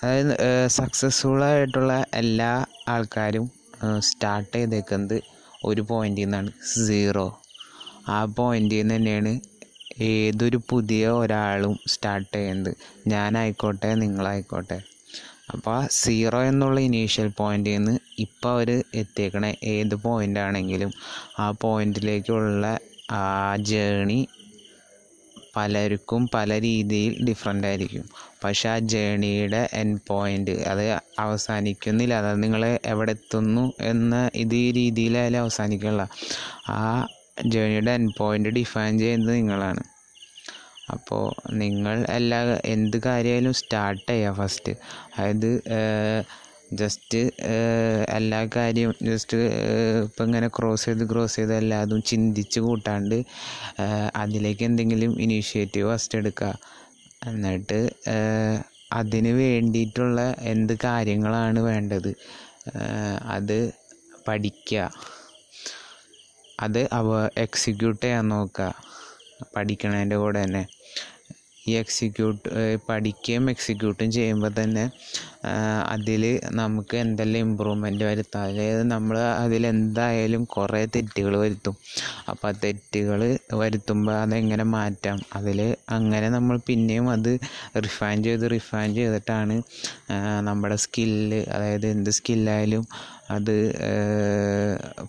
അതായത് സക്സസ്ഫുൾ ആയിട്ടുള്ള എല്ലാ ആൾക്കാരും സ്റ്റാർട്ട് ചെയ്തേക്കുന്നത് ഒരു പോയിന്റിൽ നിന്നാണ് സീറോ ആ പോയിന്റിൽ നിന്ന് തന്നെയാണ് ഏതൊരു പുതിയ ഒരാളും സ്റ്റാർട്ട് ചെയ്യുന്നത്. ഞാനായിക്കോട്ടെ നിങ്ങളായിക്കോട്ടെ. അപ്പോൾ സീറോ എന്നുള്ള ഇനീഷ്യൽ പോയിന്റിൽ നിന്ന് ഇപ്പോൾ അവർ എത്തിയേക്കണ ഏത് പോയിന്റ് ആണെങ്കിലും ആ പോയിന്റിലേക്കുള്ള ആ ജേണി പലർക്കും പല രീതിയിൽ ഡിഫറെന്റ് ആയിരിക്കും. പക്ഷേ ആ ജേണിയുടെ എൻ പോയിന്റ് അത് അവസാനിക്കുന്നില്ല. അതായത് നിങ്ങൾ എവിടെ എത്തുന്നു എന്ന ഇത് ഈ രീതിയിലായാലും അവസാനിക്കില്ല ആ ജേണിയുടെ എൻ പോയിന്റ് ഡിഫൈൻ ചെയ്യുന്നത് നിങ്ങളാണ്. അപ്പോൾ നിങ്ങൾ എല്ലാ എന്ത് കാര്യമായാലും സ്റ്റാർട്ട് ചെയ്യുക ഫസ്റ്റ് അതായത് ജസ്റ്റ് എല്ലാ കാര്യവും ജസ്റ്റ് ഇപ്പം ഇങ്ങനെ ക്രോസ് ചെയ്ത് ക്രോസ് ചെയ്ത് എല്ലാതും ചിന്തിച്ച് കൂട്ടാണ്ട് അതിലേക്ക് എന്തെങ്കിലും ഇനീഷ്യേറ്റീവ് ഫസ്റ്റ് എടുക്കുക. എന്നിട്ട് അതിന് വേണ്ടിയിട്ടുള്ള എന്ത് കാര്യങ്ങളാണ് വേണ്ടത്? അത് പഠിക്കുക. അത് അവ എക്സിക്യൂട്ട് ചെയ്യാൻ നോക്കുക. പഠിക്കണതിന്റെ കൂടെ തന്നെ. ഈ എക്സിക്യൂട്ട് പഠിക്കുകയും എക്സിക്യൂട്ടും ചെയ്യുമ്പോൾ തന്നെ അതിൽ നമുക്ക് എന്തെല്ലാം ഇമ്പ്രൂവ്മെന്റ് വരുത്താം? അതായത് നമ്മൾ അതിലെന്തായാലും കുറേ തെറ്റുകൾ വരുത്തും. അപ്പോൾ ആ തെറ്റുകൾ വരുത്തുമ്പോൾ അതെങ്ങനെ മാറ്റാം? അതിൽ അങ്ങനെ നമ്മൾ പിന്നെയും അത് റിഫൈൻ ചെയ്ത് റിഫൈൻ ചെയ്തിട്ടാണ് നമ്മുടെ സ്കില്ല് അതായത് എന്ത് സ്കില്ലായാലും അത്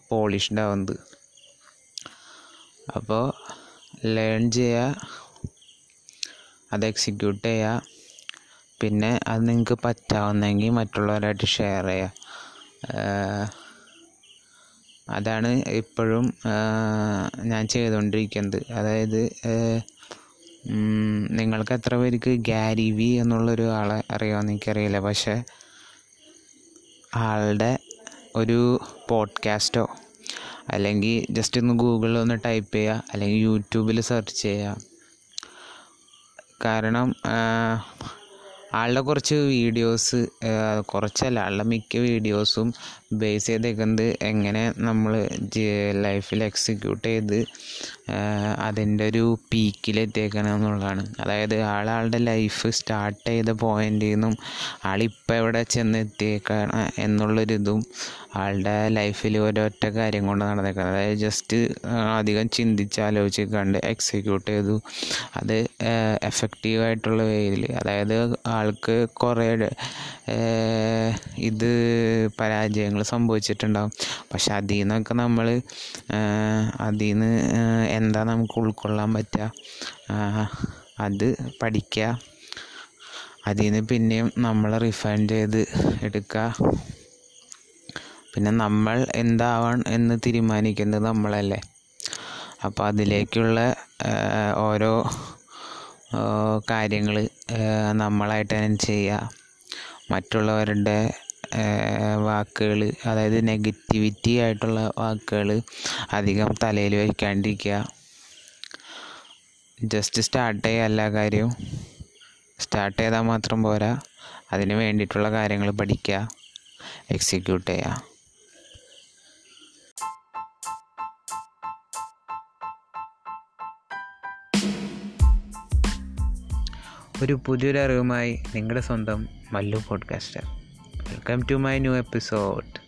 പോളിഷ്ഡ് ആവുന്നത് അപ്പോൾ ലേൺ ചെയ്യുക അത് എക്സിക്യൂട്ട് ചെയ്യുക പിന്നെ അത് നിങ്ങൾക്ക് പറ്റാവുന്നെങ്കിൽ മറ്റുള്ളവരായിട്ട് ഷെയർ ചെയ്യുക അതാണ് ഇപ്പോഴും ഞാൻ ചെയ്തുകൊണ്ടിരിക്കുന്നത്. അതായത് നിങ്ങൾക്ക് എത്ര പേർക്ക് ഗാരി വി എന്നുള്ളൊരു ആളെ അറിയാമെന്ന് എനിക്കറിയില്ല. പക്ഷേ ആളുടെ ഒരു പോഡ്കാസ്റ്റോ അല്ലെങ്കിൽ ജസ്റ്റ് ഒന്ന് ഗൂഗിളിൽ ഒന്ന് ടൈപ്പ് ചെയ്യുക അല്ലെങ്കിൽ യൂട്യൂബിൽ സെർച്ച് ചെയ്യുക കാരണം ആളുടെ കുറച്ച് വീഡിയോസ് കുറച്ചല്ല ആളുടെ മിക്ക വീഡിയോസും ബേസ് ചെയ്തേക്കുന്നത് എങ്ങനെ നമ്മൾ ലൈഫിൽ എക്സിക്യൂട്ട് ചെയ്ത് അതിന്റെ ഒരു പീക്കിലെത്തിയേക്കണം എന്നുള്ളതാണ്. അതായത് ആളാളുടെ ലൈഫ് സ്റ്റാർട്ട് ചെയ്ത പോയിന്റിൽ നിന്നും ആളിപ്പോൾ എവിടെ ചെന്ന് എത്തിയേക്കണം എന്നുള്ളൊരിതും ആളുടെ ലൈഫിൽ ഒരൊറ്റ കാര്യം കൊണ്ട് നടന്നേക്കുന്നത് അതായത് ജസ്റ്റ് അധികം ചിന്തിച്ച് ആലോചിച്ച് കണ്ട് എക്സിക്യൂട്ട് ചെയ്തു. അത് എഫക്റ്റീവായിട്ടുള്ള വേയിൽ അതായത് ആൾക്ക് കുറേ ഇത് പരാജയങ്ങൾ സംഭവിച്ചിട്ടുണ്ടാകും പക്ഷെ അതിൽ നിന്നൊക്കെ നമ്മൾ അതിൽ നിന്ന് എന്താ നമുക്ക് ഉൾക്കൊള്ളാൻ പറ്റുക അത് പഠിക്കുക അതിൽ നിന്ന് പിന്നെയും നമ്മൾ റിഫൈൻ ചെയ്ത് എടുക്കുക പിന്നെ നമ്മൾ എന്താവാൻ എന്ന് തീരുമാനിക്കുന്നത് നമ്മളല്ലേ. അപ്പോൾ അതിലേക്കുള്ള ഓരോ കാര്യങ്ങൾ നമ്മളായിട്ട് തന്നെ ചെയ്യുക മറ്റുള്ളവരുടെ വാക്കുകൾ അതായത് നെഗറ്റിവിറ്റി ആയിട്ടുള്ള വാക്കുകൾ അധികം തലയിൽ വയ്ക്കാണ്ടിരിക്കുക ജസ്റ്റ് സ്റ്റാർട്ട് ചെയ്യുക എല്ലാ കാര്യവും. സ്റ്റാർട്ട് ചെയ്താൽ മാത്രം പോരാ. അതിന് വേണ്ടിയിട്ടുള്ള കാര്യങ്ങൾ പഠിക്കുക. എക്സിക്യൂട്ട് ചെയ്യുക. ഒരു പുതിയൊരു അറിവുമായി നിങ്ങളുടെ സ്വന്തം Mallu podcaster welcome to my new episode